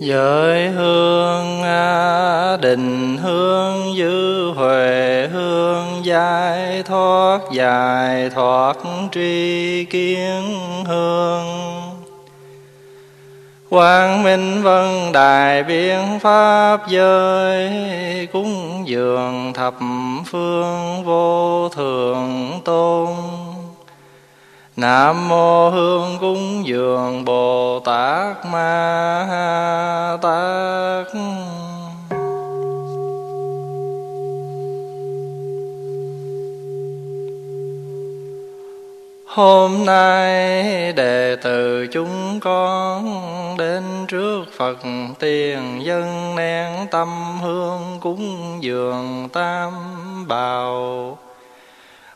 Giới hương à, định hương, dư huệ hương, giải thoát dài thoát tri kiến hương. Quang Minh Vân Đài Biện Pháp giới, Cúng dường thập phương vô thường tôn. Nam mô hương cúng dường Bồ Tát Ma Ha Tát. Hôm nay đệ tử chúng con đến trước Phật tiền dân nén tâm hương cúng dường tam bào.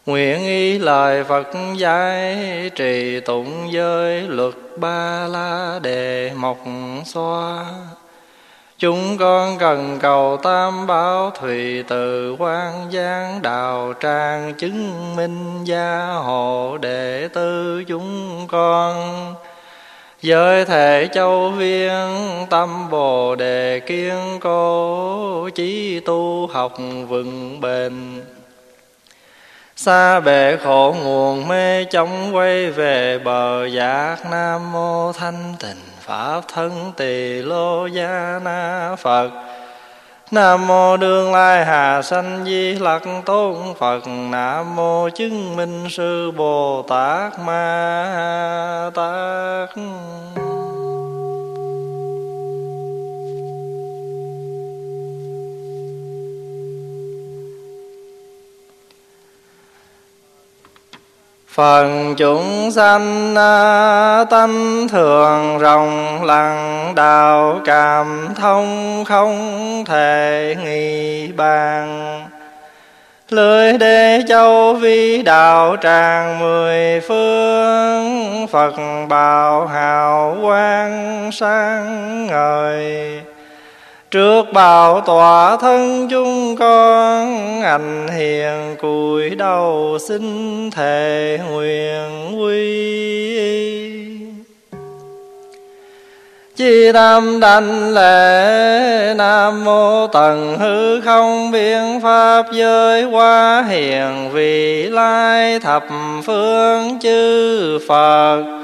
Nguyện ý lời Phật dạy trì tụng giới luật ba la đề mộc xoa. Chúng con cần cầu tam bảo thùy từ quan giang đào trang chứng minh gia hộ đệ tư chúng con. Giới thể châu viên tâm bồ đề kiên cố Chí tu học vững bền. Xa bể khổ nguồn mê chóng quay về bờ giác Nam mô thanh tịnh Pháp thân tỳ lô gia na Phật. Nam mô đương lai hà sanh di lặc tôn Phật. Nam mô chứng minh sư Bồ Tát Ma Tát. Phần chúng sanh à, tánh thường rộng lặng, đạo cảm thông không thể nghi bàn. Lưới đế châu vi đạo tràng mười phương, Phật bảo hào quang sáng ngời. Trước bảo tòa thân chúng con, ảnh hiền cùi đầu xin thề nguyện quy. Chi tâm đảnh lễ Nam mô tần hư không biện pháp giới hoa hiền vị lai thập phương chư Phật.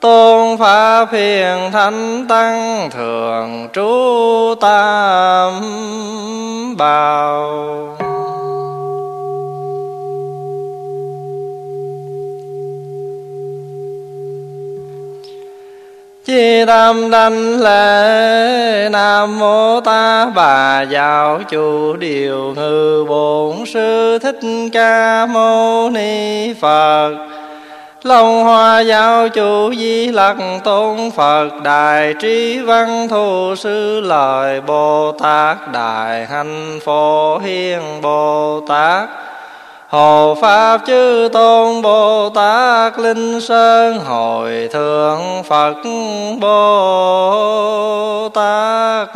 Tôn Pháp Hiền Thánh Tăng Thường trú Tam Bảo Chi tâm đanh lễ Nam Mô Ta Bà Giáo Chủ Điều Ngư Bổn Sư Thích Ca Mâu Ni Phật. Long hoa giáo chủ di lặc tôn Phật Đại trí văn thù sư lời Bồ Tát Đại hạnh phổ hiền Bồ Tát. Hồ Pháp chư tôn Bồ Tát Linh Sơn Hồi thượng Phật Bồ Tát.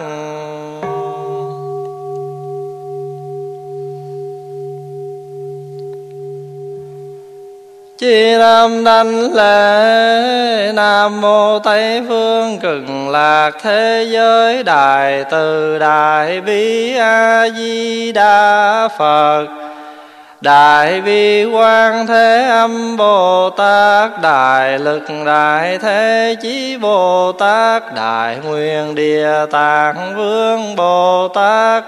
Chi nam đanh lễ Nam mô Tây phương cực lạc thế giới, Đại từ Đại bi A Di Đà Phật. Đại bi quan thế âm Bồ Tát, Đại lực đại thế chí Bồ Tát, Đại nguyên địa tạng vương Bồ Tát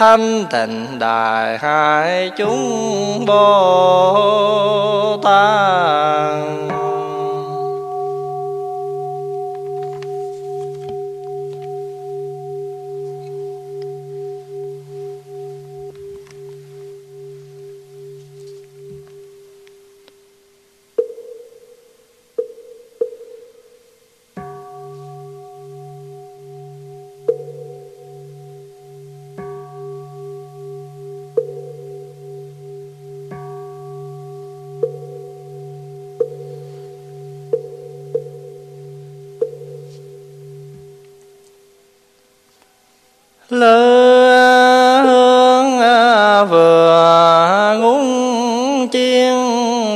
thanh tịnh đại hải chúng bồ tát. lư hương à, vừa ngúng chiên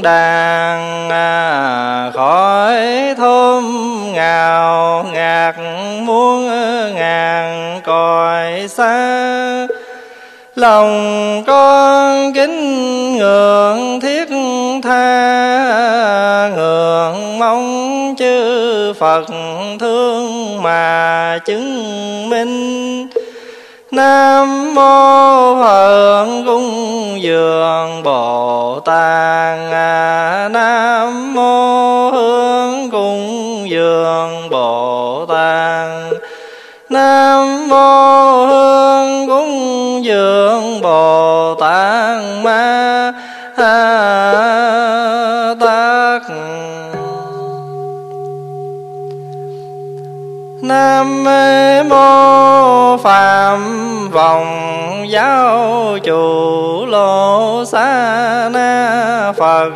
đàn à, khỏi thơm ngào ngạt muôn ngàn còi xa. Lòng con kính ngưỡng thiết tha, ngưỡng mong chư phật thương mà chứng minh. Nam mô Phật cung dường Bồ Tát. Nam mô Hương cung dường Bồ Tát. Nam mô Hương cung dường Bồ Tát. Ma à, Nam mô Phạm Vòng Giáo Chủ Lô xa Na Phật.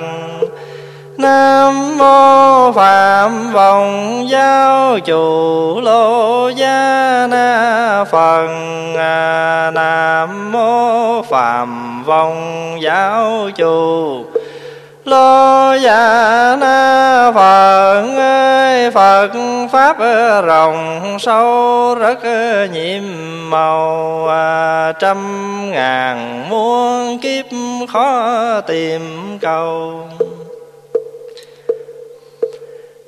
Nam mô Phạm Vòng Giáo Chủ Lô Gia Na Phật. Nam mô Phạm Vòng Giáo Chủ Lô Gia Na Phật ơi, Phật Pháp rộng sâu rất nhiệm màu à, Trăm ngàn muôn kiếp khó tìm cầu.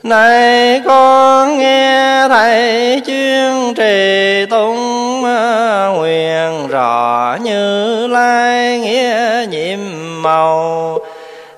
Này con nghe thầy chuyên trì tung à, nguyện rõ như lai nghĩa nhiệm màu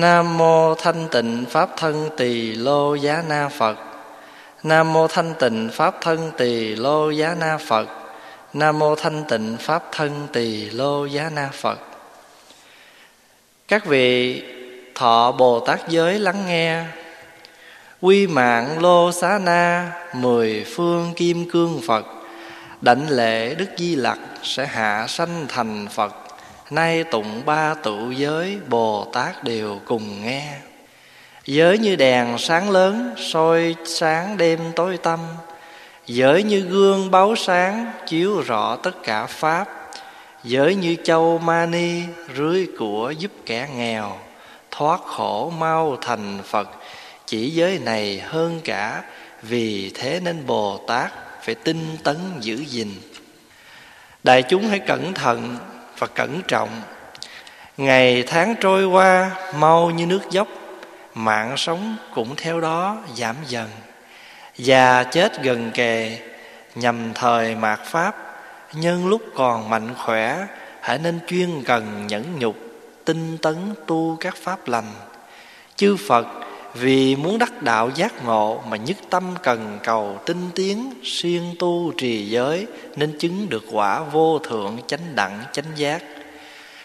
Nam mô Thanh Tịnh Pháp Thân Tỳ Lô Giá Na Phật. Nam mô Thanh Tịnh Pháp Thân Tỳ Lô Giá Na Phật. Nam mô Thanh Tịnh Pháp Thân Tỳ Lô Giá Na Phật. Các vị thọ Bồ Tát giới lắng nghe. Quy mạng Lô Xá Na, Mười phương kim cương Phật. Đảnh lễ Đức Di Lặc Sẽ hạ sanh thành Phật. Nay tụng ba tụ giới Bồ Tát đều cùng nghe. Giới như đèn sáng lớn, soi sáng đêm tối tâm Giới như gương báo sáng, chiếu rõ tất cả Pháp. Giới như châu mani, rưới của giúp kẻ nghèo, Thoát khổ mau thành Phật. Chỉ giới này hơn cả, Vì thế nên Bồ Tát phải tinh tấn giữ gìn. Đại chúng hãy cẩn thận và cẩn trọng. Ngày tháng trôi qua, mau như nước dốc, mạng sống cũng theo đó giảm dần. Già chết gần kề nhằm thời mạt pháp, nhân lúc còn mạnh khỏe, hãy nên chuyên cần nhẫn nhục, tinh tấn tu các pháp lành. Chư phật vì muốn đắc đạo giác ngộ mà nhất tâm cần cầu tinh tiến, siêng tu trì giới, nên chứng được quả vô thượng chánh đẳng, chánh giác.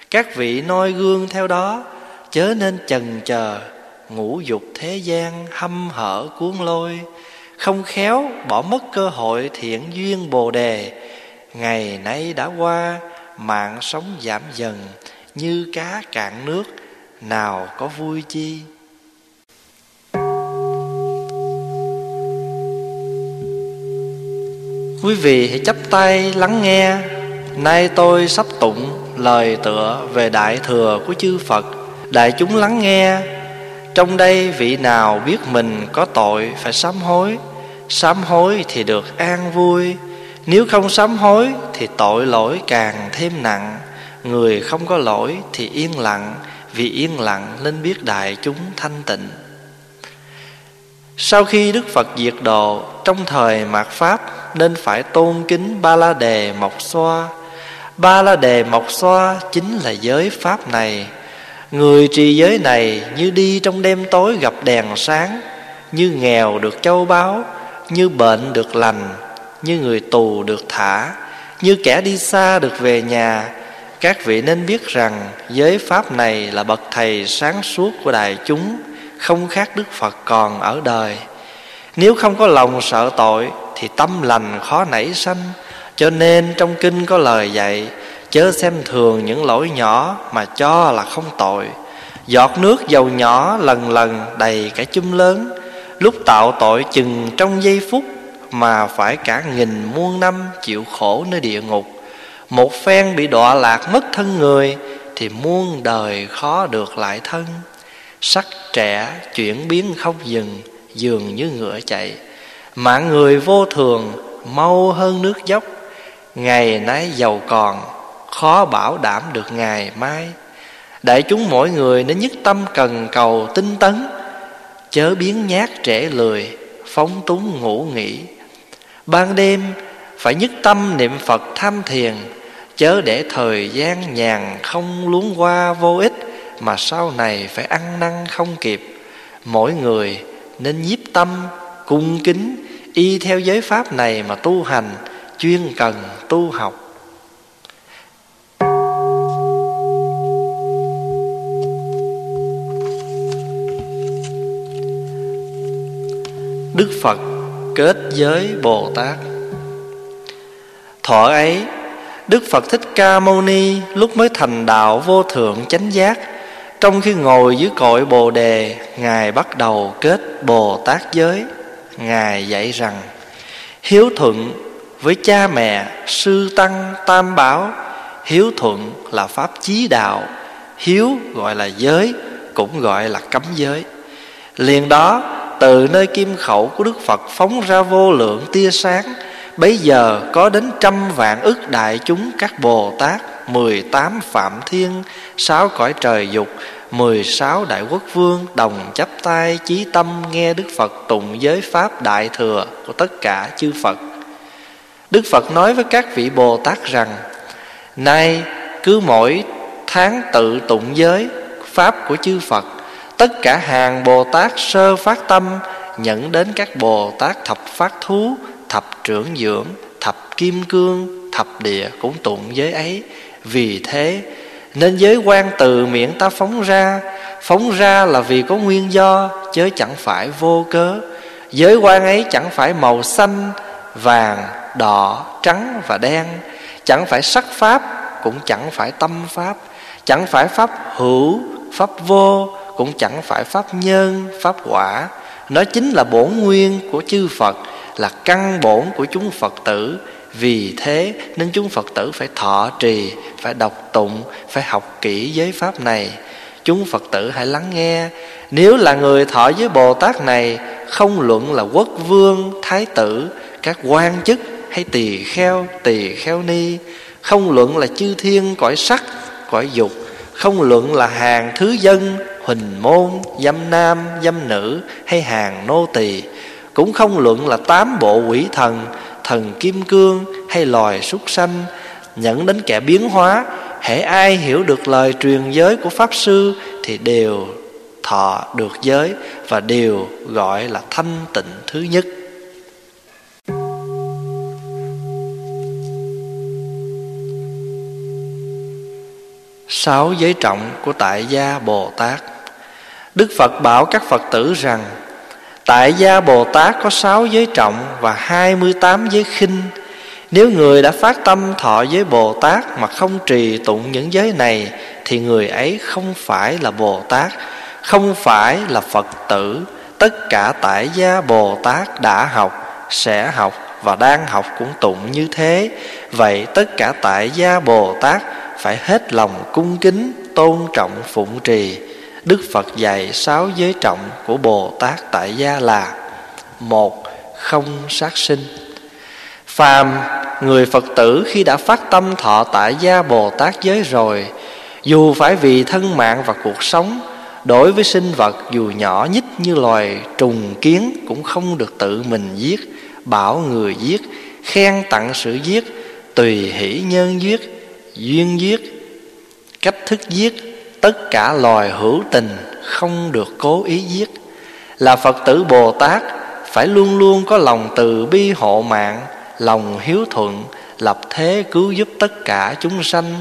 Các vị noi gương theo đó, chớ nên chần chờ, ngũ dục thế gian hâm hở cuốn lôi. Không khéo bỏ mất cơ hội thiện duyên bồ đề, ngày nay đã qua, mạng sống giảm dần, như cá cạn nước, nào có vui chi? Quý vị hãy chấp tay lắng nghe. Nay tôi sắp tụng lời tựa về đại thừa của chư Phật. Đại chúng lắng nghe. Trong đây vị nào biết mình có tội phải sám hối. Sám hối thì được an vui. Nếu không sám hối thì tội lỗi càng thêm nặng. Người không có lỗi thì yên lặng, Vì yên lặng nên biết đại chúng thanh tịnh. Sau khi Đức Phật diệt độ, Trong thời mạt Pháp nên phải tôn kính ba la đề mộc xoa. Ba la đề mộc xoa chính là giới pháp này. Người trì giới này như đi trong đêm tối gặp đèn sáng, như nghèo được châu báu, như bệnh được lành, như người tù được thả, như kẻ đi xa được về nhà. Các vị nên biết rằng giới pháp này là bậc thầy sáng suốt của đại chúng, không khác đức phật còn ở đời. Nếu không có lòng sợ tội thì tâm lành khó nảy sanh. Cho nên trong kinh có lời dạy, chớ xem thường những lỗi nhỏ mà cho là không tội. Giọt nước dầu nhỏ lần lần đầy cả chum lớn, lúc tạo tội chừng trong giây phút mà phải cả nghìn muôn năm chịu khổ nơi địa ngục. Một phen bị đọa lạc mất thân người thì muôn đời khó được lại thân. Sắc trẻ chuyển biến không dừng, dường như ngựa chạy mạng người vô thường mau hơn nước dốc. Ngày nay giàu còn, khó bảo đảm được ngày mai. Đại chúng mỗi người nên nhất tâm cần cầu tinh tấn. Chớ biến nhát trẻ lười, phóng túng ngủ nghỉ. Ban đêm, phải nhất tâm niệm phật tham thiền. Chớ để thời gian nhàn không luống qua vô ích, mà sau này phải ăn năn không kịp. Mỗi người nên nhiếp tâm, cung kính y theo giới pháp này mà tu hành, chuyên cần tu học. Đức Phật kết giới Bồ Tát. Thọ ấy, Đức Phật Thích Ca Mâu Ni lúc mới thành đạo vô thượng chánh giác, Trong khi ngồi dưới cội Bồ Đề, Ngài bắt đầu kết Bồ Tát giới. Ngài dạy rằng Hiếu thuận với cha mẹ, sư tăng, tam bảo. Hiếu thuận là pháp chí đạo. Hiếu gọi là giới Cũng gọi là cấm giới. Liền đó từ nơi kim khẩu của Đức Phật phóng ra vô lượng tia sáng Bấy giờ có đến trăm vạn ức đại chúng các Bồ Tát mười tám Phạm Thiên sáu cõi trời dục mười sáu Đại Quốc Vương Đồng chắp tay chí tâm nghe Đức Phật tụng giới Pháp Đại Thừa của tất cả chư Phật. Đức Phật nói với các vị Bồ Tát rằng, Nay cứ mỗi tháng tự tụng giới Pháp của chư Phật, Tất cả hàng Bồ Tát sơ phát tâm Nhận đến các Bồ Tát thập phát thú, Thập trưởng dưỡng, Thập kim cương, Thập địa cũng tụng giới ấy. Vì thế nên giới quan từ miệng ta phóng ra. Phóng ra là vì có nguyên do chứ chẳng phải vô cớ. Giới quan ấy chẳng phải màu xanh Vàng, đỏ, trắng và đen. Chẳng phải sắc pháp Cũng chẳng phải tâm pháp. Chẳng phải pháp hữu, pháp vô cũng chẳng phải pháp nhân pháp quả. Nó chính là bổn nguyên của chư phật là căn bổn của chúng phật tử vì thế, nên chúng phật tử phải thọ trì, phải đọc tụng, phải học kỹ giới pháp này. Chúng phật tử hãy lắng nghe. Nếu là người thọ với bồ tát này, không luận là quốc vương, thái tử, các quan chức hay tỳ kheo tỳ kheo ni, không luận là chư thiên, cõi sắc, cõi dục, không luận là hàng thứ dân, huỳnh môn, dâm nam, dâm nữ hay hàng nô tỳ, cũng không luận là tám bộ quỷ thần thần kim cương hay loài súc sanh nhận đến kẻ biến hóa, hễ ai hiểu được lời truyền giới của pháp sư thì đều thọ được giới và đều gọi là thanh tịnh thứ nhất. Sáu giới trọng của tại gia bồ tát. Đức Phật bảo các Phật tử rằng Tại gia Bồ Tát có sáu giới trọng và hai mươi tám giới khinh. Nếu người đã phát tâm thọ giới Bồ Tát Mà không trì tụng những giới này, Thì người ấy không phải là Bồ Tát, Không phải là Phật tử. Tất cả tại gia Bồ Tát đã học, Sẽ học và đang học cũng tụng như thế. Vậy tất cả tại gia Bồ Tát Phải hết lòng cung kính, Tôn trọng phụng trì. Đức Phật dạy sáu giới trọng của Bồ Tát tại gia là. Một, Không sát sinh. Phàm, người Phật tử khi đã phát tâm thọ tại gia Bồ Tát giới rồi, Dù phải vì thân mạng và cuộc sống, Đối với sinh vật dù nhỏ nhất như loài trùng kiến Cũng không được tự mình giết, Bảo người giết, Khen tặng sự giết, Tùy hỷ nhân giết, Duyên giết, Cách thức giết tất cả loài hữu tình không được cố ý giết. Là phật tử bồ tát, phải luôn luôn có lòng từ bi hộ mạng, lòng hiếu thuận, lập thế cứu giúp tất cả chúng sanh.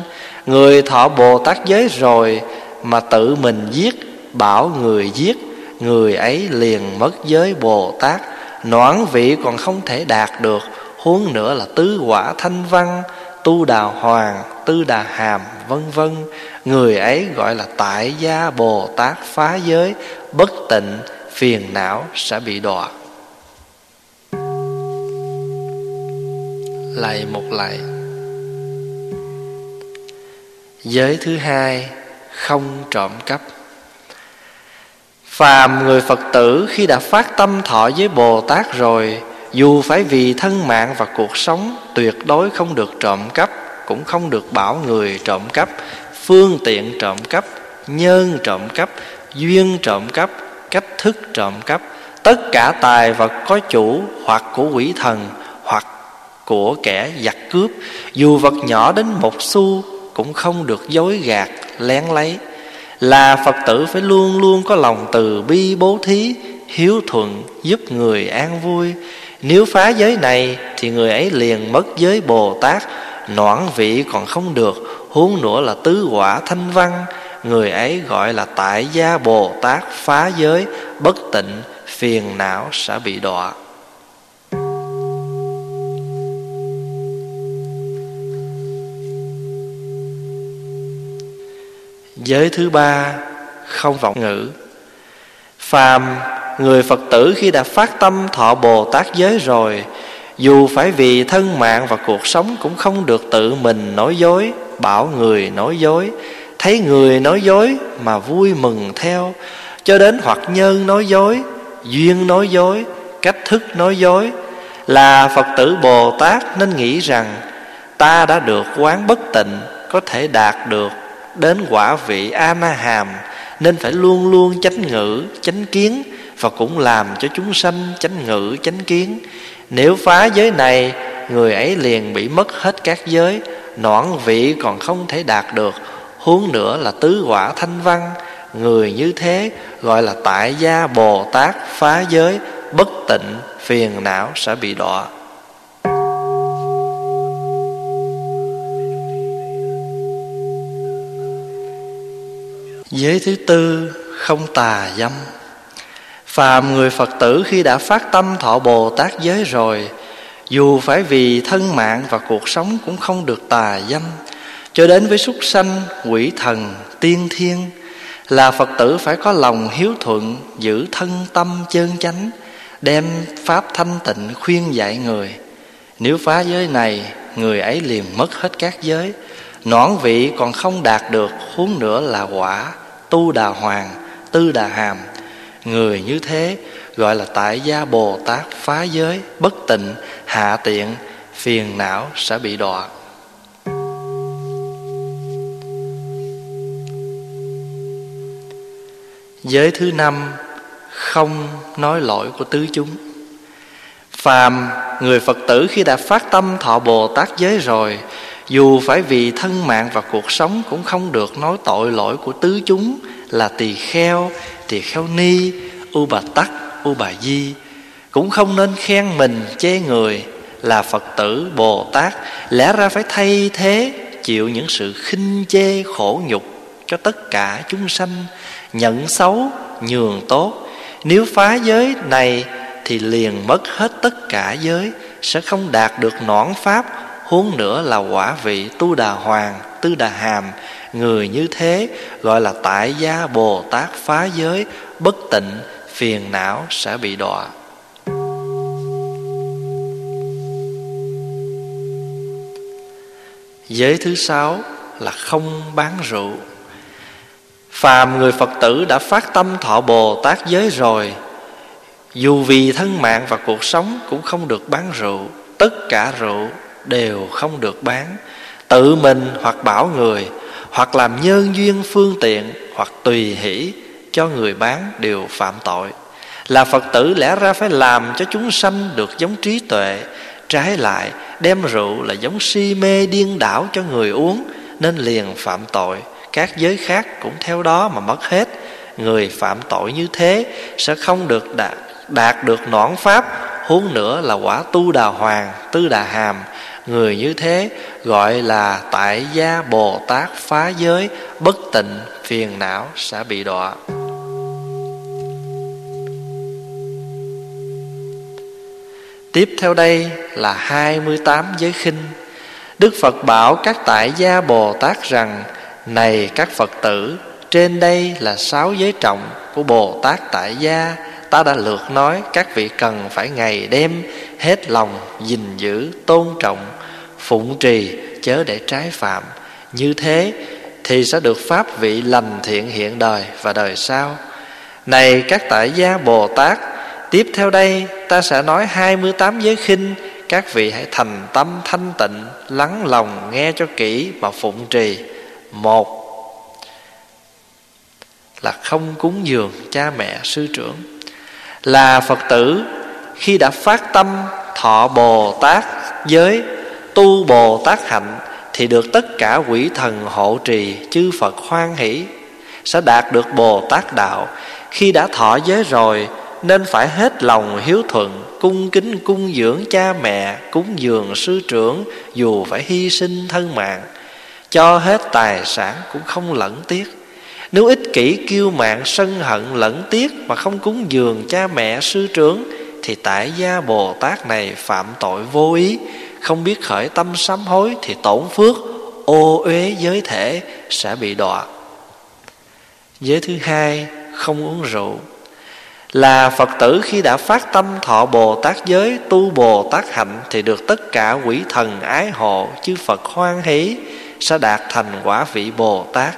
Người thọ bồ tát giới rồi mà tự mình giết, bảo người giết, người ấy liền mất giới bồ tát. Noãn vị còn không thể đạt được, huống nữa là tứ quả thanh văn tu đà hoàng, tư đà hàm, vân vân. Người ấy gọi là tại gia bồ tát phá giới. Bất tịnh, phiền não sẽ bị đọa. Lại một lại. Giới thứ hai, không trộm cắp. Phàm người phật tử khi đã phát tâm thọ với bồ tát rồi dù phải vì thân mạng và cuộc sống tuyệt đối không được trộm cắp, cũng không được bảo người trộm cắp, phương tiện trộm cắp, nhân trộm cắp, duyên trộm cắp, cách thức trộm cắp, tất cả tài vật có chủ hoặc của quỷ thần hoặc của kẻ giặc cướp, dù vật nhỏ đến một xu cũng không được dối gạt, lén lấy. Là phật tử phải luôn luôn có lòng từ bi bố thí, hiếu thuận, giúp người an vui nếu phá giới này, thì người ấy liền mất giới bồ tát noãn vị còn không được, huống nữa là tứ quả thanh văn. Người ấy gọi là tại gia bồ tát phá giới, bất tịnh, phiền não sẽ bị đọa. Giới thứ ba, không vọng ngữ phàm, người phật tử khi đã phát tâm thọ bồ tát giới rồi, dù phải vì thân mạng và cuộc sống cũng không được tự mình nói dối, bảo người nói dối, thấy người nói dối mà vui mừng theo, cho đến hoặc nhân nói dối, duyên nói dối, cách thức nói dối, là phật tử bồ tát nên nghĩ rằng, ta đã được quán bất tịnh, có thể đạt được đến quả vị a na hàm nên phải luôn luôn chánh ngữ, chánh kiến và cũng làm cho chúng sanh chánh ngữ, chánh kiến. Nếu phá giới này, người ấy liền bị mất hết các giới noãn vị còn không thể đạt được. Huống nữa là tứ quả thanh văn, người như thế gọi là tại gia bồ tát phá giới, bất tịnh, phiền não sẽ bị đọa. Giới thứ tư, không tà dâm. Phàm người phật tử khi đã phát tâm thọ bồ tát giới rồi, dù phải vì thân mạng và cuộc sống cũng không được tà dâm. Cho đến với súc sanh, quỷ thần, tiên thiên, là phật tử phải có lòng hiếu thuận, giữ thân tâm chân chánh, đem pháp thanh tịnh khuyên dạy người. Nếu phá giới này, người ấy liền mất hết các giới noãn vị còn không đạt được, huống nữa là quả tu đà hoàng, tư đà hàm. Người như thế gọi là tại gia bồ tát phá giới, bất tịnh, hạ tiện, phiền não sẽ bị đọa. Giới thứ năm, không nói lỗi của tứ chúng. Phàm người phật tử khi đã phát tâm thọ bồ tát giới rồi dù phải vì thân mạng và cuộc sống cũng không được nói tội lỗi của tứ chúng là tỳ kheo tỳ kheo ni, u bà tắc, u bà di. Cũng không nên khen mình chê người là phật tử bồ tát. Lẽ ra phải thay thế, chịu những sự khinh chê khổ nhục cho tất cả chúng sanh, nhận xấu, nhường tốt. Nếu phá giới này thì liền mất hết tất cả giới, sẽ không đạt được nõn pháp huống nữa là quả vị tu đà hoàng, tư đà hàm, người như thế, gọi là tại gia bồ tát phá giới, bất tịnh, phiền não sẽ bị đọa. Giới thứ sáu là không bán rượu. Phàm người phật tử đã phát tâm thọ bồ tát giới rồi, dù vì thân mạng và cuộc sống cũng không được bán rượu, tất cả rượu đều không được bán. Tự mình hoặc bảo người hoặc làm nhân duyên phương tiện hoặc tùy hỷ cho người bán đều phạm tội. Là phật tử lẽ ra phải làm cho chúng sanh được giống trí tuệ trái lại đem rượu là giống si mê điên đảo cho người uống nên liền phạm tội. Các giới khác cũng theo đó mà mất hết. Người phạm tội như thế sẽ không được đạt, đạt được nõn pháp huống nữa là quả tu đà hoàng tư đà hàm người như thế gọi là tại gia bồ tát phá giới, bất tịnh, phiền não sẽ bị đọa. Tiếp theo đây là 28 giới khinh. Đức Phật bảo các tại gia Bồ Tát rằng, Này các Phật tử, Trên đây là sáu giới trọng của Bồ Tát tại gia Ta đã lượt nói các vị cần phải ngày đêm Hết lòng gìn giữ, tôn trọng, Phụng trì, chớ để trái phạm. Như thế thì sẽ được pháp vị lành thiện hiện đời và đời sau. Này các tại gia Bồ Tát, Tiếp theo đây ta sẽ nói 28 giới khinh. Các vị hãy thành tâm thanh tịnh, Lắng lòng nghe cho kỹ mà phụng trì. Một Là không cúng dường cha mẹ sư trưởng. Là Phật tử Khi đã phát tâm thọ Bồ Tát giới, Tu Bồ Tát hạnh Thì được tất cả quỷ thần hộ trì Chư Phật hoan hỷ, Sẽ đạt được Bồ Tát đạo. Khi đã thọ giới rồi, nên phải hết lòng hiếu thuận, cung kính cung dưỡng cha mẹ, cúng dường sư trưởng dù phải hy sinh thân mạng. Cho hết tài sản cũng không lẫn tiếc nếu ích kỷ kiêu mạng sân hận, lẫn tiếc mà không cúng dường cha mẹ, sư trưởng, thì tại gia bồ tát này phạm tội vô ý. Không biết khởi tâm sám hối thì tổn phước, ô uế giới thể sẽ bị đọa. Giới thứ hai, không uống rượu. Là Phật tử khi đã phát tâm thọ Bồ Tát giới, tu Bồ Tát hạnh thì được tất cả quỷ thần ái hộ, chư Phật hoan hỷ, sẽ đạt thành quả vị Bồ Tát.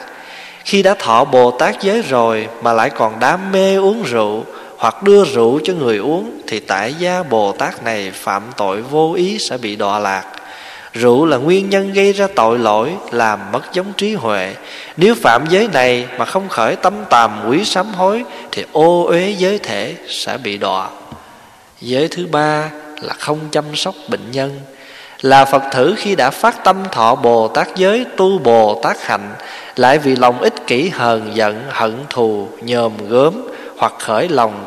Khi đã thọ Bồ Tát giới rồi mà lại còn đam mê uống rượu hoặc đưa rượu cho người uống, thì tại gia Bồ Tát này phạm tội vô ý sẽ bị đọa lạc. Rượu là nguyên nhân gây ra tội lỗi, Làm mất giống trí huệ. Nếu phạm giới này mà không khởi tâm tàm quý sám hối, Thì ô uế giới thể sẽ bị đọa. Giới thứ ba là không chăm sóc bệnh nhân. Là Phật thử khi đã phát tâm thọ Bồ Tát giới Tu Bồ Tát hạnh Lại vì lòng ích kỷ hờn giận, hận thù nhòm gớm, Hoặc khởi lòng,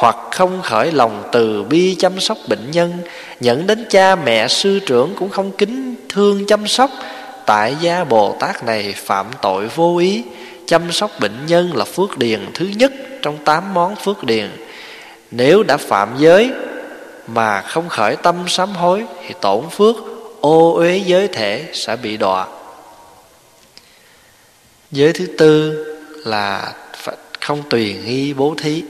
hoặc không khởi lòng từ bi chăm sóc bệnh nhân nhận đến cha mẹ, sư trưởng cũng không kính thương chăm sóc, tại gia bồ tát này phạm tội vô ý, chăm sóc bệnh nhân là phước điền thứ nhất trong tám món phước điền. Nếu đã phạm giới mà không khởi tâm sám hối thì tổn phước ô uế giới thể sẽ bị đọa. Giới thứ tư là không tùy nghi bố thí.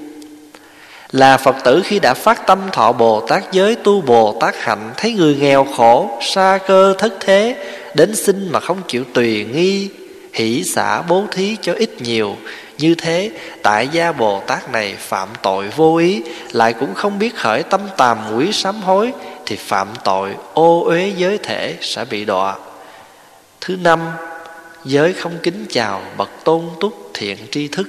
Là Phật tử khi đã phát tâm thọ Bồ Tát giới tu Bồ Tát hạnh Thấy người nghèo khổ, xa cơ thất thế Đến xin mà không chịu tùy nghi Hỷ xả bố thí cho ít nhiều như thế, tại gia Bồ Tát này phạm tội vô ý, Lại cũng không biết khởi tâm tàm quý sám hối, Thì phạm tội ô uế giới thể sẽ bị đọa. Thứ năm, Giới không kính chào bậc tôn túc thiện tri thức.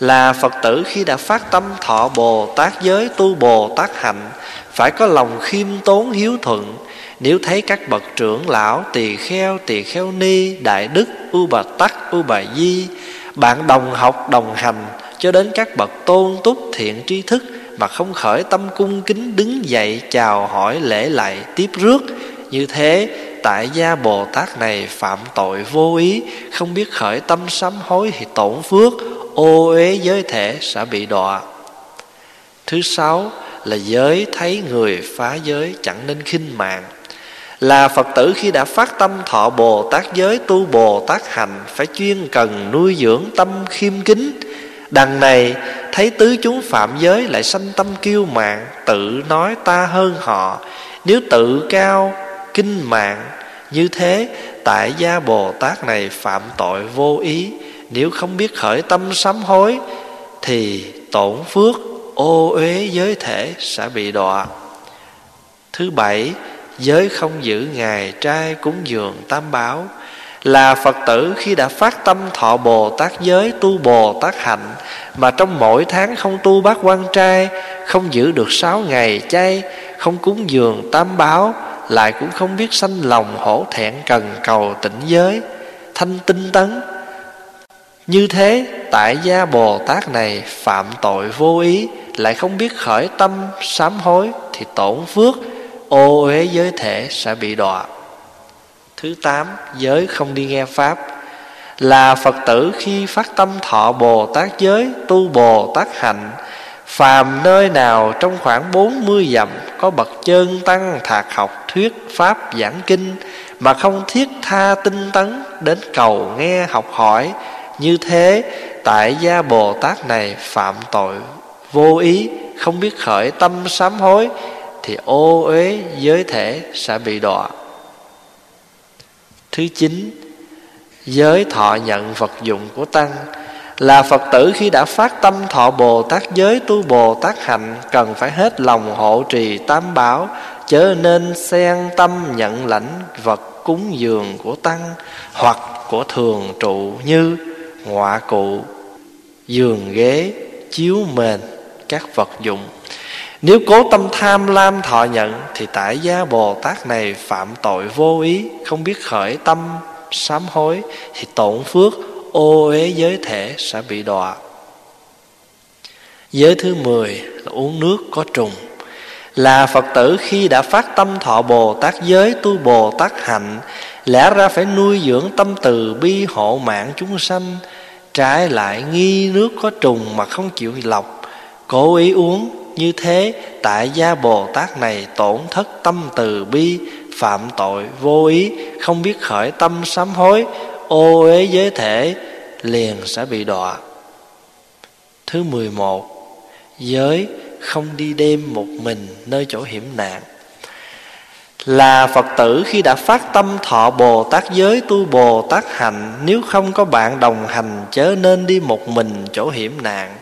Là Phật tử khi đã phát tâm thọ Bồ Tát giới tu Bồ Tát hạnh, phải có lòng khiêm tốn hiếu thuận. Nếu thấy các bậc trưởng lão tỳ kheo tỳ kheo ni, đại đức, u bà tắc, u bà di bạn đồng học, đồng hành, cho đến các bậc tôn túc thiện tri thức mà không khởi tâm cung kính đứng dậy chào hỏi lễ lại tiếp rước. Như thế, tại gia bồ tát này phạm tội vô ý, không biết khởi tâm sám hối thì tổn phước, ô uế giới thể sẽ bị đọa. Thứ sáu là giới thấy người phá giới chẳng nên khinh mạng là phật tử khi đã phát tâm thọ bồ tát giới tu bồ tát hành, phải chuyên cần nuôi dưỡng tâm khiêm kính. Đằng này, thấy tứ chúng phạm giới lại sanh tâm kiêu mạng tự nói ta hơn họ. Nếu tự cao, kinh mạng như thế, tại gia bồ tát này phạm tội vô ý. Nếu không biết khởi tâm sám hối, thì tổn phước, ô uế giới thể sẽ bị đọa. Thứ bảy giới không giữ ngày trai cúng dường tam bảo. Là phật tử khi đã phát tâm thọ bồ tát giới tu bồ tát hạnh, mà trong mỗi tháng không tu bát quan trai, không giữ được sáu ngày chay, không cúng dường tam bảo, lại cũng không biết sanh lòng hổ thẹn cần cầu tỉnh giới. Thanh tinh tấn. Như thế, tại gia Bồ Tát này phạm tội vô ý, Lại không biết khởi tâm, sám hối Thì tổn phước ô uế giới thể sẽ bị đọa. Thứ tám, Giới không đi nghe Pháp. Là Phật tử khi phát tâm thọ Bồ Tát giới, Tu Bồ Tát hạnh, Phàm nơi nào trong khoảng bốn mươi dặm có bậc chân tăng thạc học thuyết pháp giảng kinh mà không thiết tha tinh tấn đến cầu nghe học hỏi, như thế tại gia bồ tát này phạm tội vô ý, không biết khởi tâm sám hối thì ô uế giới thể sẽ bị đọa. Thứ chín, giới thọ nhận vật dụng của tăng là phật tử khi đã phát tâm thọ bồ tát giới tu bồ tát hạnh cần phải hết lòng hộ trì tam bảo, chớ nên xen tâm nhận lãnh vật cúng dường của tăng hoặc của thường trụ như ngọa cụ, giường ghế, chiếu mền, các vật dụng nếu cố tâm tham lam thọ nhận, thì tại gia bồ tát này phạm tội vô ý, không biết khởi tâm, sám hối, thì tổn phước, ô uế giới thể sẽ bị đọa. Giới thứ 10 là uống nước có trùng. Là phật tử khi đã phát tâm thọ bồ tát giới tu bồ tát hạnh, lẽ ra phải nuôi dưỡng tâm từ bi hộ mạng chúng sanh, trái lại nghi nước có trùng mà không chịu lọc, cố ý uống như thế, tại gia bồ tát này tổn thất tâm từ bi, phạm tội vô ý, không biết khởi tâm sám hối, ô uế giới thể, liền sẽ bị đọa. Thứ mười một, giới không đi đêm một mình nơi chỗ hiểm nạn. Là phật tử khi đã phát tâm thọ bồ tát giới tu bồ tát hạnh nếu không có bạn đồng hành chớ nên đi một mình chỗ hiểm nạn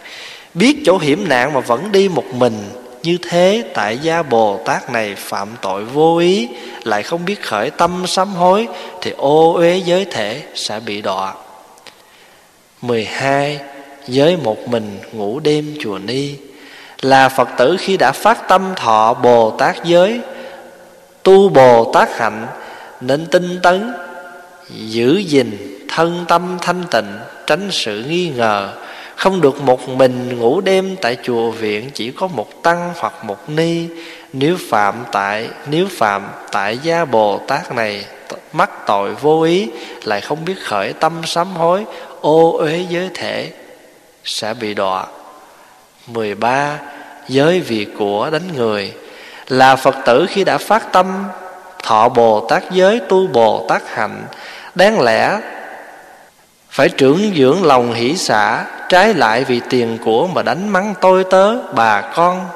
biết chỗ hiểm nạn mà vẫn đi một mình, như thế tại gia bồ tát này phạm tội vô ý, lại không biết khởi tâm sám hối, thì ô uế giới thể sẽ bị đọa 12. Giới một mình ngủ đêm chùa Ni Là Phật tử khi đã phát tâm thọ Bồ Tát giới, Tu Bồ Tát hạnh, Nên tinh tấn, Giữ gìn thân tâm thanh tịnh, Tránh sự nghi ngờ không được một mình ngủ đêm Tại chùa viện, chỉ có một tăng hoặc một ni Nếu phạm tại, Nếu phạm tại gia Bồ Tát này mắc tội vô ý, lại không biết khởi tâm sám hối, ô uế giới thể, sẽ bị đọa 13. Giới vì của đánh người Là Phật tử khi đã phát tâm, Thọ Bồ Tát giới tu Bồ Tát hạnh Đáng lẽ phải trưởng dưỡng lòng hỷ xả, Trái lại vì tiền của mà đánh mắng tôi tớ, Bà con,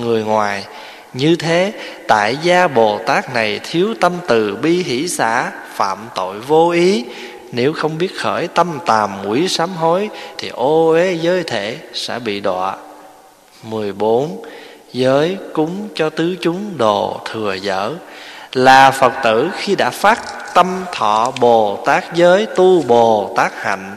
người ngoài. Như thế, tại gia Bồ Tát này Thiếu tâm từ bi hỷ xả, Phạm tội vô ý. Nếu không biết khởi tâm tàm mũi sám hối, Thì ô uế giới thể sẽ bị đọa. 14. Giới cúng cho tứ chúng đồ thừa dở. Là Phật tử khi đã phát tâm thọ Bồ Tát giới tu Bồ Tát hạnh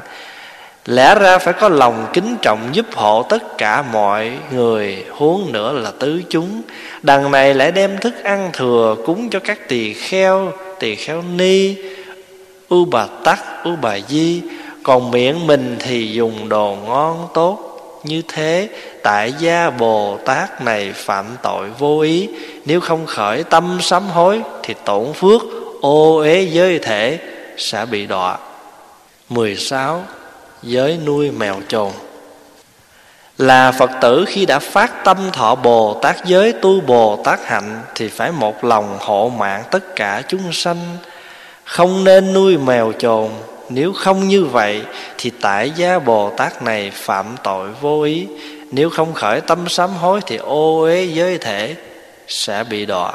Lẽ ra phải có lòng kính trọng giúp hộ tất cả mọi người Huống nữa là tứ chúng. Đằng này lại đem thức ăn thừa cúng cho các tỳ kheo Tỳ kheo ni U bà tắc, U bà di. Còn miệng mình thì dùng đồ ngon tốt. Như thế, tại gia Bồ Tát này phạm tội vô ý. Nếu không khởi tâm sám hối, Thì tổn phước, ô uế giới thể sẽ bị đọa. 16. Giới nuôi mèo trồn là Phật tử khi đã phát tâm thọ Bồ Tát giới tu Bồ Tát hạnh, Thì phải một lòng hộ mạng tất cả chúng sanh. Không nên nuôi mèo trồn nếu không như vậy, Thì tại gia Bồ Tát này phạm tội vô ý. Nếu không khởi tâm sám hối Thì ô uế giới thể Sẽ bị đọa.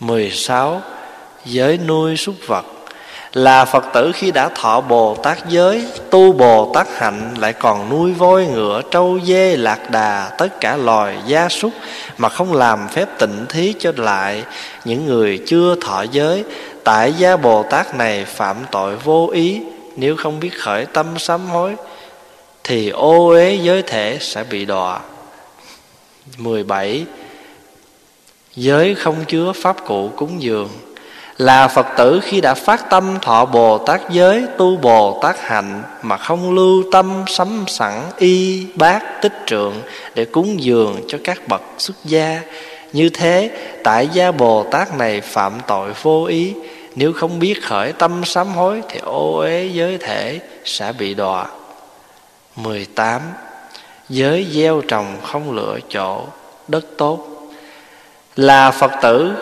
16. Giới nuôi súc vật. Là Phật tử khi đã thọ Bồ Tát giới, Tu Bồ Tát hạnh Lại còn nuôi voi ngựa, trâu, dê, lạc đà, Tất cả loài gia súc Mà không làm phép tịnh thí cho lại Những người chưa thọ giới. Tại gia Bồ Tát này phạm tội vô ý, Nếu không biết khởi tâm sám hối, Thì ô uế giới thể sẽ bị đọa 17. Giới không chứa pháp cụ cúng dường là Phật tử khi đã phát tâm thọ Bồ Tát giới, tu Bồ Tát hạnh mà không lưu tâm sắm sẵn y, bát, tích trượng để cúng dường cho các bậc xuất gia, như thế tại gia Bồ Tát này phạm tội vô ý nếu không biết khởi tâm sám hối thì ô uế giới thể sẽ bị đọa. 18. Giới gieo trồng không lựa chỗ, đất tốt. Là Phật tử,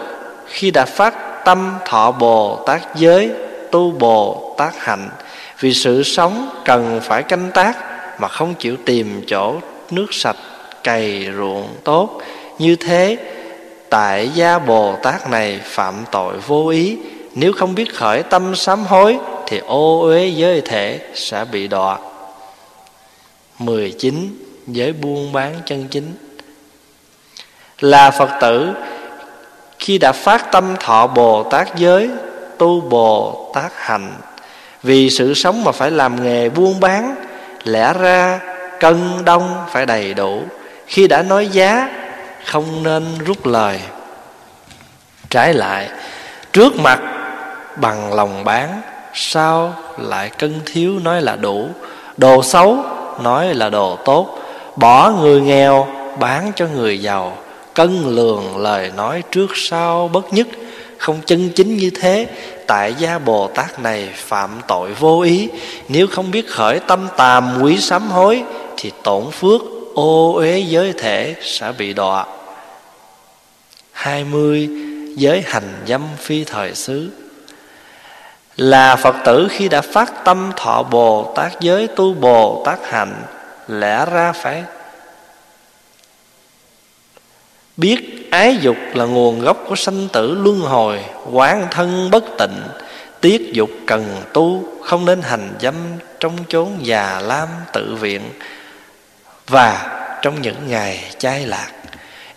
khi đã phát tâm thọ Bồ Tát giới, Tu Bồ Tát hạnh, Vì sự sống cần phải canh tác Mà không chịu tìm chỗ nước sạch cày ruộng tốt. Như thế, tại gia Bồ Tát này phạm tội vô ý nếu không biết khởi tâm sám hối, Thì ô uế giới thể sẽ bị đọa. 19. Giới buôn bán chân chính. Là Phật tử, Khi đã phát tâm thọ Bồ Tát giới, Tu Bồ Tát hành, Vì sự sống mà phải làm nghề buôn bán, Lẽ ra cân đông phải đầy đủ. Khi đã nói giá, Không nên rút lời. Trái lại, Trước mặt bằng lòng bán, Sao lại cân thiếu nói là đủ. Đồ xấu, nói là đồ tốt. Bỏ người nghèo, bán cho người giàu. Cân lường lời nói trước sau bất nhất. Không chân chính như thế, tại gia bồ tát này phạm tội vô ý. Nếu không biết khởi tâm tàm quý sám hối, thì tổn phước ô uế giới thể sẽ bị đọa. Hai mươi, Giới hành dâm phi thời xứ là phật tử khi đã phát tâm thọ bồ tát giới tu bồ tát hạnh lẽ ra phải biết ái dục là nguồn gốc của sanh tử luân hồi, quán thân bất tịnh, tiết dục cần tu, không nên hành dâm trong chốn già lam tự viện và trong những ngày chai lạc.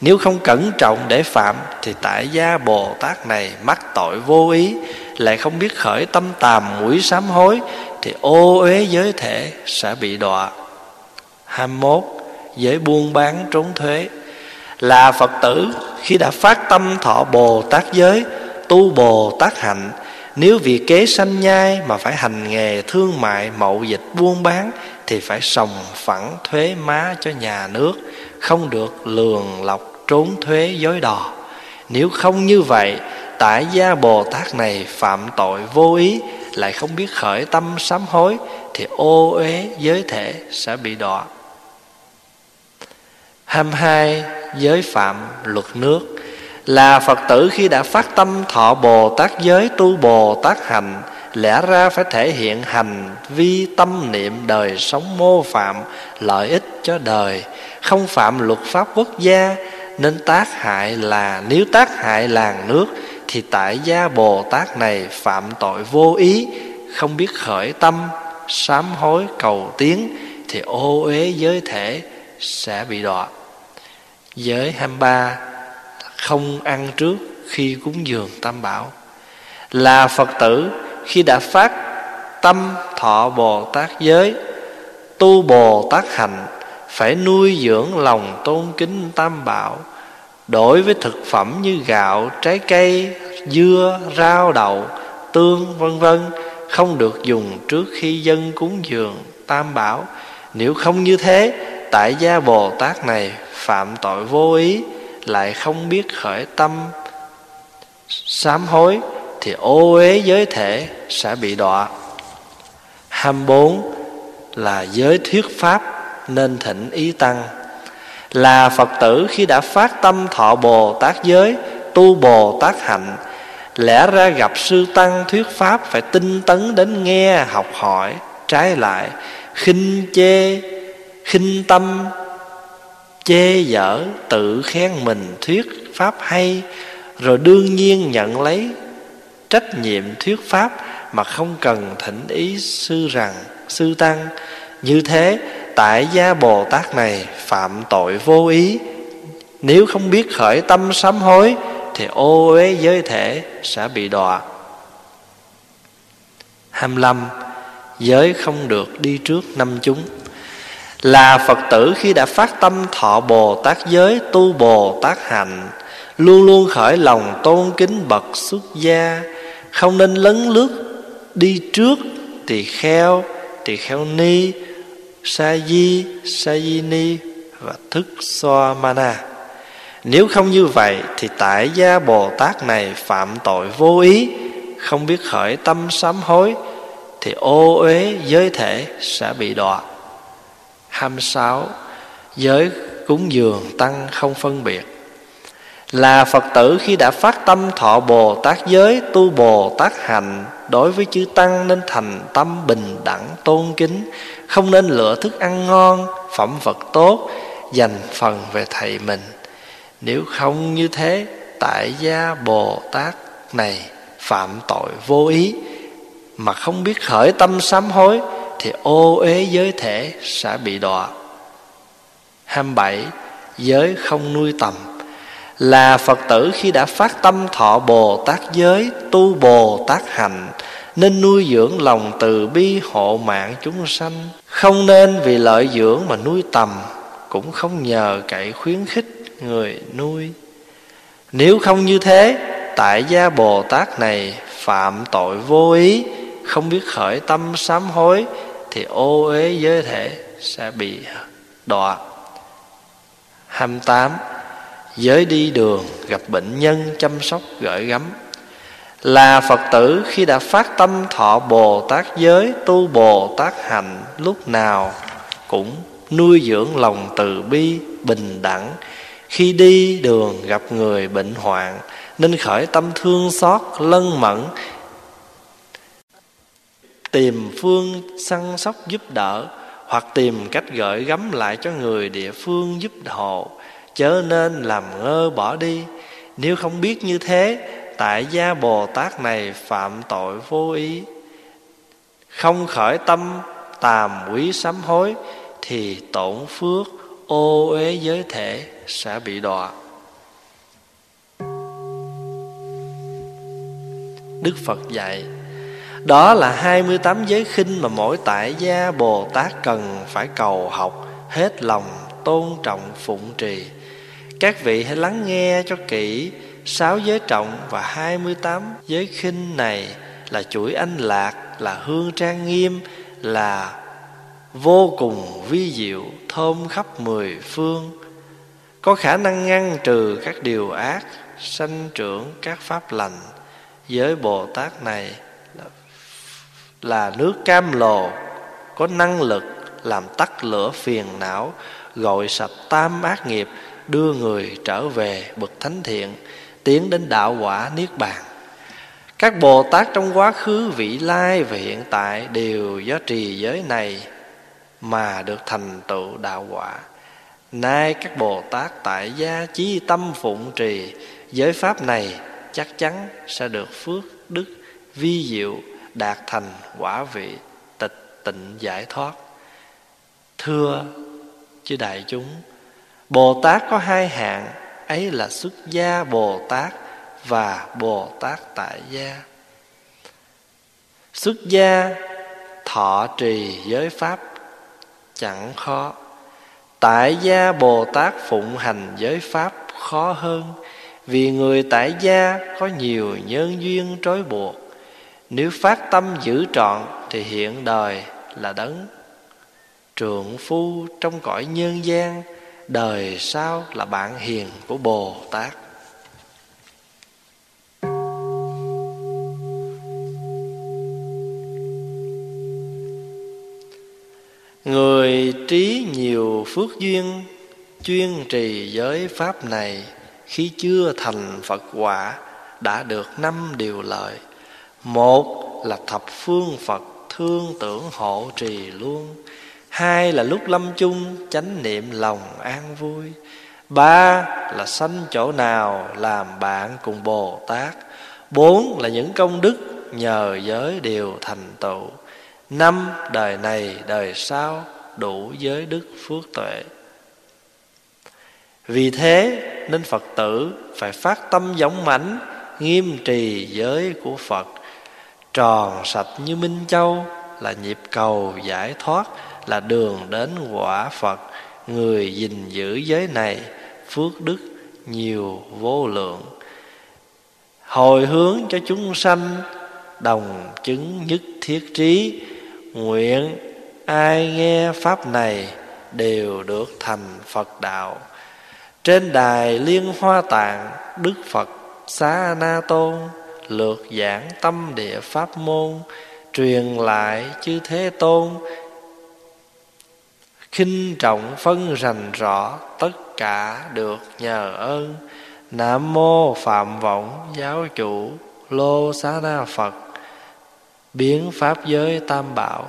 Nếu không cẩn trọng để phạm Thì tại gia Bồ Tát này mắc tội vô ý lại không biết khởi tâm tàm mũi sám hối, Thì ô uế giới thể sẽ bị đọa 21. Giới buôn bán trốn thuế Là Phật tử, khi đã phát tâm thọ Bồ Tát giới, Tu Bồ Tát hạnh, Nếu vì kế sanh nhai mà phải hành nghề thương mại, mậu dịch, buôn bán, Thì phải sòng phẳng thuế má cho nhà nước, Không được lường lọc trốn thuế dối đò nếu không như vậy tại gia bồ tát này phạm tội vô ý, lại không biết khởi tâm sám hối, thì ô uế giới thể sẽ bị đọa 22. Giới phạm luật nước Là Phật tử khi đã phát tâm thọ Bồ Tát giới tu Bồ Tát hành, Lẽ ra phải thể hiện hành vi tâm niệm đời sống mô phạm, Lợi ích cho đời Không phạm luật pháp quốc gia, nên tác hại là, nếu tác hại làng nước thì tại gia bồ tát này phạm tội vô ý, không biết khởi tâm, sám hối cầu tiến, thì ô uế giới thể sẽ bị đọa. Giới 23 không ăn trước khi cúng dường tam bảo. Là phật tử, khi đã phát tâm thọ bồ tát giới, tu bồ tát hạnh phải nuôi dưỡng lòng tôn kính tam bảo đối với thực phẩm như gạo, trái cây, dưa, rau, đậu, tương, vân vân, không được dùng trước khi dân cúng dường, tam bảo. Nếu không như thế, tại gia bồ tát này phạm tội vô ý, lại không biết khởi tâm sám hối, thì ô uế giới thể sẽ bị đọa. 24 là giới thuyết pháp nên thỉnh ý tăng là phật tử khi đã phát tâm thọ bồ tát giới, tu bồ tát hạnh, lẽ ra gặp sư tăng thuyết pháp phải tinh tấn đến nghe, học hỏi, trái lại, khinh chê, khinh tâm, chê dở, tự khen mình thuyết pháp hay, rồi đương nhiên nhận lấy trách nhiệm thuyết pháp mà không cần thỉnh ý sư rằng, sư tăng. Như thế tại gia bồ tát này phạm tội vô ý. Nếu không biết khởi tâm sám hối, thì ô uế giới thể sẽ bị đọa. 25 giới không được đi trước năm chúng. Là phật tử khi đã phát tâm thọ bồ tát giới tu bồ tát hạnh luôn luôn khởi lòng tôn kính bậc xuất gia. Không nên lấn lướt đi trước, tỳ kheo tỳ kheo ni sa di sa di ni và thức xoa mana nếu không như vậy thì tại gia bồ tát này phạm tội vô ý không biết khởi tâm sám hối thì ô uế giới thể sẽ bị đọa. 26 giới cúng dường tăng không phân biệt. Là Phật tử khi đã phát tâm thọ Bồ Tát giới tu Bồ Tát hạnh đối với chư tăng nên thành tâm bình đẳng tôn kính, không nên lựa thức ăn ngon, phẩm vật tốt dành phần về thầy mình. Nếu không như thế, tại gia Bồ Tát này phạm tội vô ý mà không biết khởi tâm sám hối thì ô uế giới thể sẽ bị đọa. 27. Giới không nuôi tầm là Phật tử khi đã phát tâm thọ Bồ Tát giới, tu Bồ Tát hành, nên nuôi dưỡng lòng từ bi hộ mạng chúng sanh. Không nên vì lợi dưỡng mà nuôi tầm, cũng không nhờ cậy khuyến khích người nuôi. Nếu không như thế, tại gia Bồ Tát này phạm tội vô ý, không biết khởi tâm sám hối, thì ô uế giới thể sẽ bị đọa. 28 Giới đi đường gặp bệnh nhân chăm sóc gửi gắm Là Phật tử khi đã phát tâm thọ Bồ Tát giới Tu Bồ Tát hành lúc nào cũng nuôi dưỡng lòng từ bi, bình đẳng. Khi đi đường gặp người bệnh hoạn, Nên khởi tâm thương xót lân mẫn, Tìm phương săn sóc giúp đỡ, Hoặc tìm cách gửi gắm lại cho người địa phương giúp hộ, chớ nên làm ngơ bỏ đi. Nếu không biết như thế, tại gia bồ tát này phạm tội vô ý. Không khởi tâm tàm quý sám hối thì tổn phước ô uế giới thể sẽ bị đọa. Đức Phật dạy Đó là 28 giới khinh mà mỗi tại gia Bồ Tát cần phải cầu học Hết lòng tôn trọng phụng trì. Các vị hãy lắng nghe cho kỹ Sáu giới trọng và hai mươi tám giới khinh này Là chuỗi anh lạc, là hương trang nghiêm là vô cùng vi diệu thơm khắp mười phương Có khả năng ngăn trừ các điều ác Sanh trưởng các pháp lành. Giới Bồ Tát này là, là nước cam lồ Có năng lực làm tắt lửa phiền não Gọi sạch tam ác nghiệp đưa người trở về bậc thánh thiện tiến đến đạo quả niết bàn các bồ tát trong quá khứ, vị lai và hiện tại đều do trì giới này mà được thành tựu đạo quả. Nay các bồ tát tại gia chí tâm phụng trì, giới pháp này chắc chắn sẽ được phước đức, vi diệu, đạt thành quả vị tịch tịnh giải thoát. Thưa chư đại chúng, Bồ Tát có hai hạng, Ấy là xuất gia Bồ Tát và Bồ Tát tại gia. Xuất gia, Thọ trì giới pháp, Chẳng khó. Tại gia Bồ Tát phụng hành giới pháp khó hơn, Vì người tại gia có nhiều nhân duyên trói buộc. Nếu phát tâm giữ trọn Thì hiện đời là đấng. Trượng phu trong cõi nhân gian, đời sau là bạn hiền của bồ tát người trí nhiều phước duyên, chuyên trì giới pháp này, khi chưa thành phật quả, đã được năm điều lợi. Một là thập phương phật thương tưởng hộ trì luôn. Hai là lúc lâm chung, chánh niệm lòng an vui. Ba là sanh chỗ nào, làm bạn cùng Bồ Tát. Bốn là những công đức nhờ giới đều thành tựu. Năm đời này đời sau đủ giới đức phước tuệ. Vì thế nên Phật tử phải phát tâm giống mãnh, Nghiêm trì giới của Phật. Tròn sạch như Minh Châu là nhịp cầu giải thoát, là đường đến quả Phật. Người gìn giữ giới này Phước đức nhiều vô lượng. Hồi hướng cho chúng sanh, Đồng chứng nhất thiết trí Nguyện ai nghe Pháp này Đều được thành Phật đạo. Trên đài liên hoa tạng, Đức Phật Xá Na Tôn Lược giảng tâm địa Pháp môn, Truyền lại chư Thế Tôn. Khinh trọng phân rành rõ tất cả được nhờ ơn. Nam mô Phạm vọng Giáo chủ Lô Xá Na Phật. Biến Pháp giới Tam Bảo.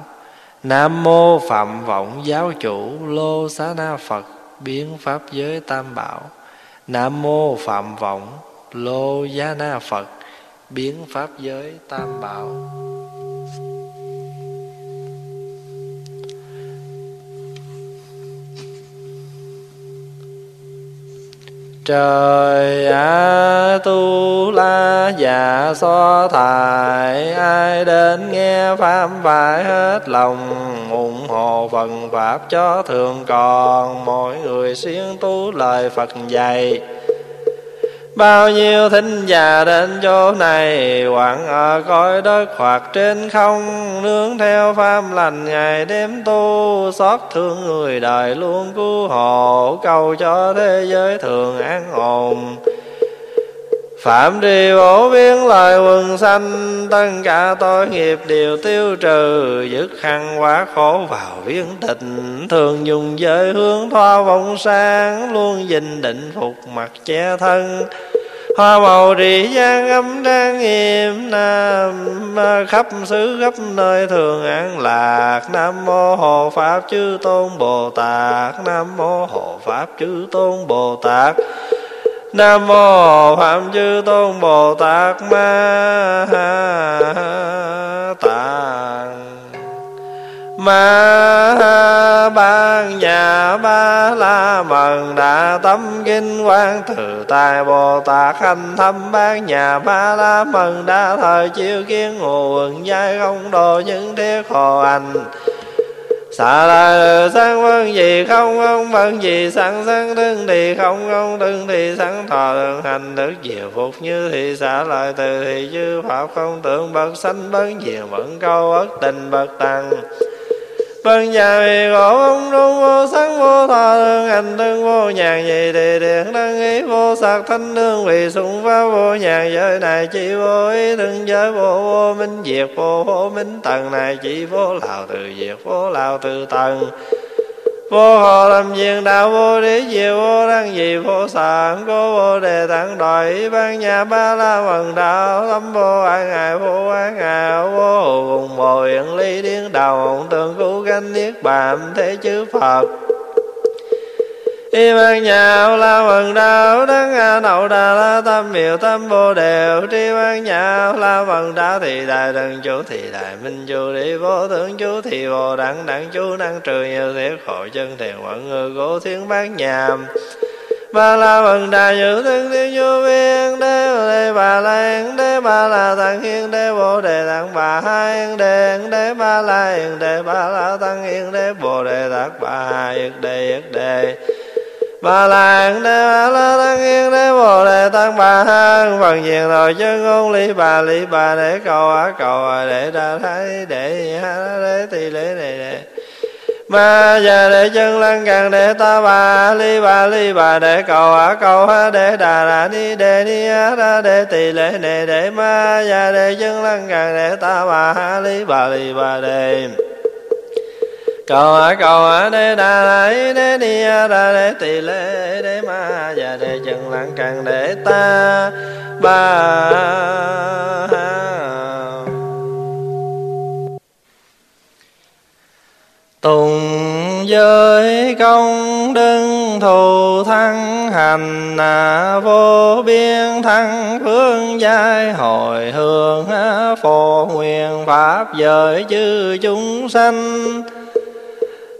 Nam mô Phạm vọng Giáo chủ Lô Xá Na Phật, Biến Pháp giới Tam Bảo. Nam mô Phạm vọng Lô Giá Na Phật, Biến Pháp giới Tam Bảo. Trời a tu la dạ già so thải, Ai đến nghe pháp phải hết lòng, ủng hộ phần pháp cho thường còn. Mỗi người siêng tu lời Phật dạy. Bao nhiêu thính già đến chỗ này Hoặc ở cõi đất hoặc trên không. Nương theo pháp lành, ngày đêm tu Xót thương người, đời luôn cứu hộ, Cầu cho thế giới thường an ổn. Phạm trì bổ biến lời quần sanh, Tất cả tội nghiệp đều tiêu trừ, Dứt khăn quá khổ vào viên tịnh, Thường dùng giới hướng thoa vọng sáng, Luôn dình định phục mặt che thân, Hoa màu trì gian âm trang nghiêm Nam khắp xứ khắp nơi thường an lạc, Nam mô Hộ Pháp Chư Tôn Bồ Tát, Nam mô Hộ Pháp Chư Tôn Bồ Tát. Nam mô Phạm Chư Tôn Bồ Tát Ma Tạng. Ma ban nhà ba la mần đà tâm kinh quan từ tài bồ tát hành thâm ban nhà ba la mần đa thời chiêu kiến ngụ quần giai không đồ những thiết hồ anh xả là sáng vân gì không không vân gì sẵn sáng đứng thì không vâng, không đứng thì sẵn thọ thường hành. Đức diệu phục như thì xả lại từ thì chư pháp không tưởng bậc sanh bất diệu vẫn câu bất tình bậc tăng Vân già vì khổ ông trung vô sắc, vô thọ thương hành tương vô nhàn gì thì điện đăng ý vô sắc thanh đương vì sung pháp vô nhàn giới này, chỉ vô ý thương giới, vô vô minh diệt, vô vô minh tầng này, chỉ vô lào từ diệt, vô lào từ tầng vô hồ làm viên đạo vô đế diệu vô đăng dị, vô sản cố vô đề tặng đội, ban nhà ba la mần đạo lâm vô an ngài vô an ngài vô hồ cùng bồ hiện ly điên đầu tương cứu canh niết bàn thế chư phật y ban nhà la mần đạo đấng a nậu đà la tâm miệu tâm vô đều tri ban nhà la mần đạo thì đại đần chủ thì đại minh chủ đi vô tưởng chú thì vô đẳng đẳng chú, năng trừ nhiều thiết khổ chân thiền quận ngư cố thiên bát nhàm. Ba la mần đà dự thân thiên vô viên, đế đế bà la yên đế ba la tăng hiên, đế bồ đề tăng bà hai yên đế đế ba la yên đế ba la tăng hiên, đế bồ đề tăng bà hai yên đế yết đế bà làng đế bà la tăng yên đế bồ đề tăng bà hân phần diện rồi chân ngôn ly bà ly bà để cầu á cầu à để đa thái, để ha để thì lễ này để ma già để chân lăng càng để ta bà ly bà ly bà để cầu á cầu ha để đà đà ni để ni á ra để tỳ lễ này để ma già để chân lăng càng để ta bà ly bà ly bà để cầu á cầu á đa đà đây ni đi ra đê tỳ lê đê ma và đê chân lặng càng đế ta ba Tùng giới công đức thù thăng hành à, vô biên thăng phương giai hồi hương phổ nguyện pháp giới chư chúng sanh.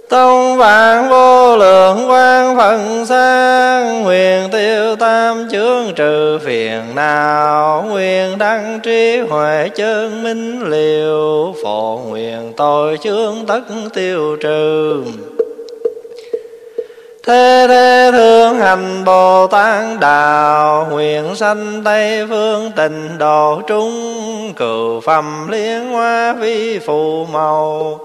Tông vạn vô lượng quan phần sang Nguyện tiêu tam chướng trừ phiền nào Nguyện đăng trí huệ chân minh liều, Phổ nguyện tội chướng tất tiêu trừ. Thế thế thương hành Bồ Tát Đạo, Nguyện sanh Tây phương tình độ trung, Cựu phẩm liên hoa vi phù màu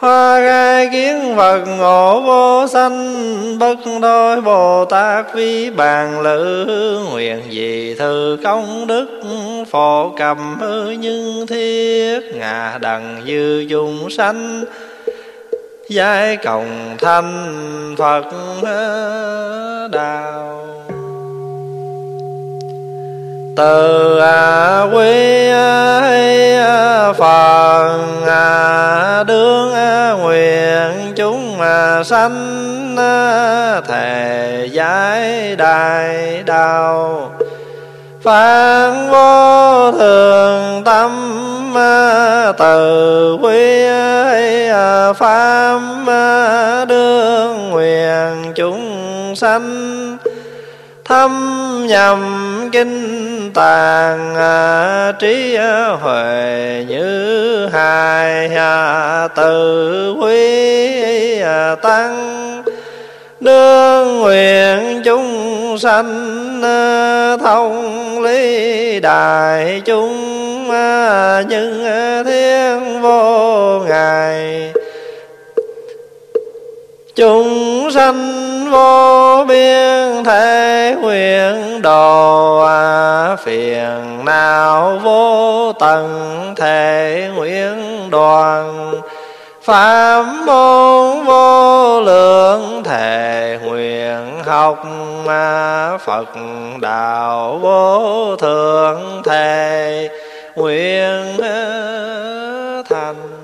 hoa gai kiến vật ngộ vô sanh, bất đôi bồ tát vi bàn lữ, nguyện gì thư công đức, phổ cầm hư nhưng thiết, ngà đằng dư dung sanh, giai cộng thanh phật đạo từ à, quy à, phật à, đương à, nguyện chúng sanh thề giải đại đạo. Phán vô thường tâm từ quy pháp đương nguyện chúng sanh thâm nhầm kinh tàng à, trí à, huệ như hài à, từ quý tăng. Đương nguyện chúng sanh thông lý đại chúng nhưng thiên vô ngài chúng sanh vô biên thể nguyện đồ à, phiền não vô tận thể nguyện đoàn. Pháp môn vô lượng thể nguyện học à, phật đạo vô thượng thể nguyện thành.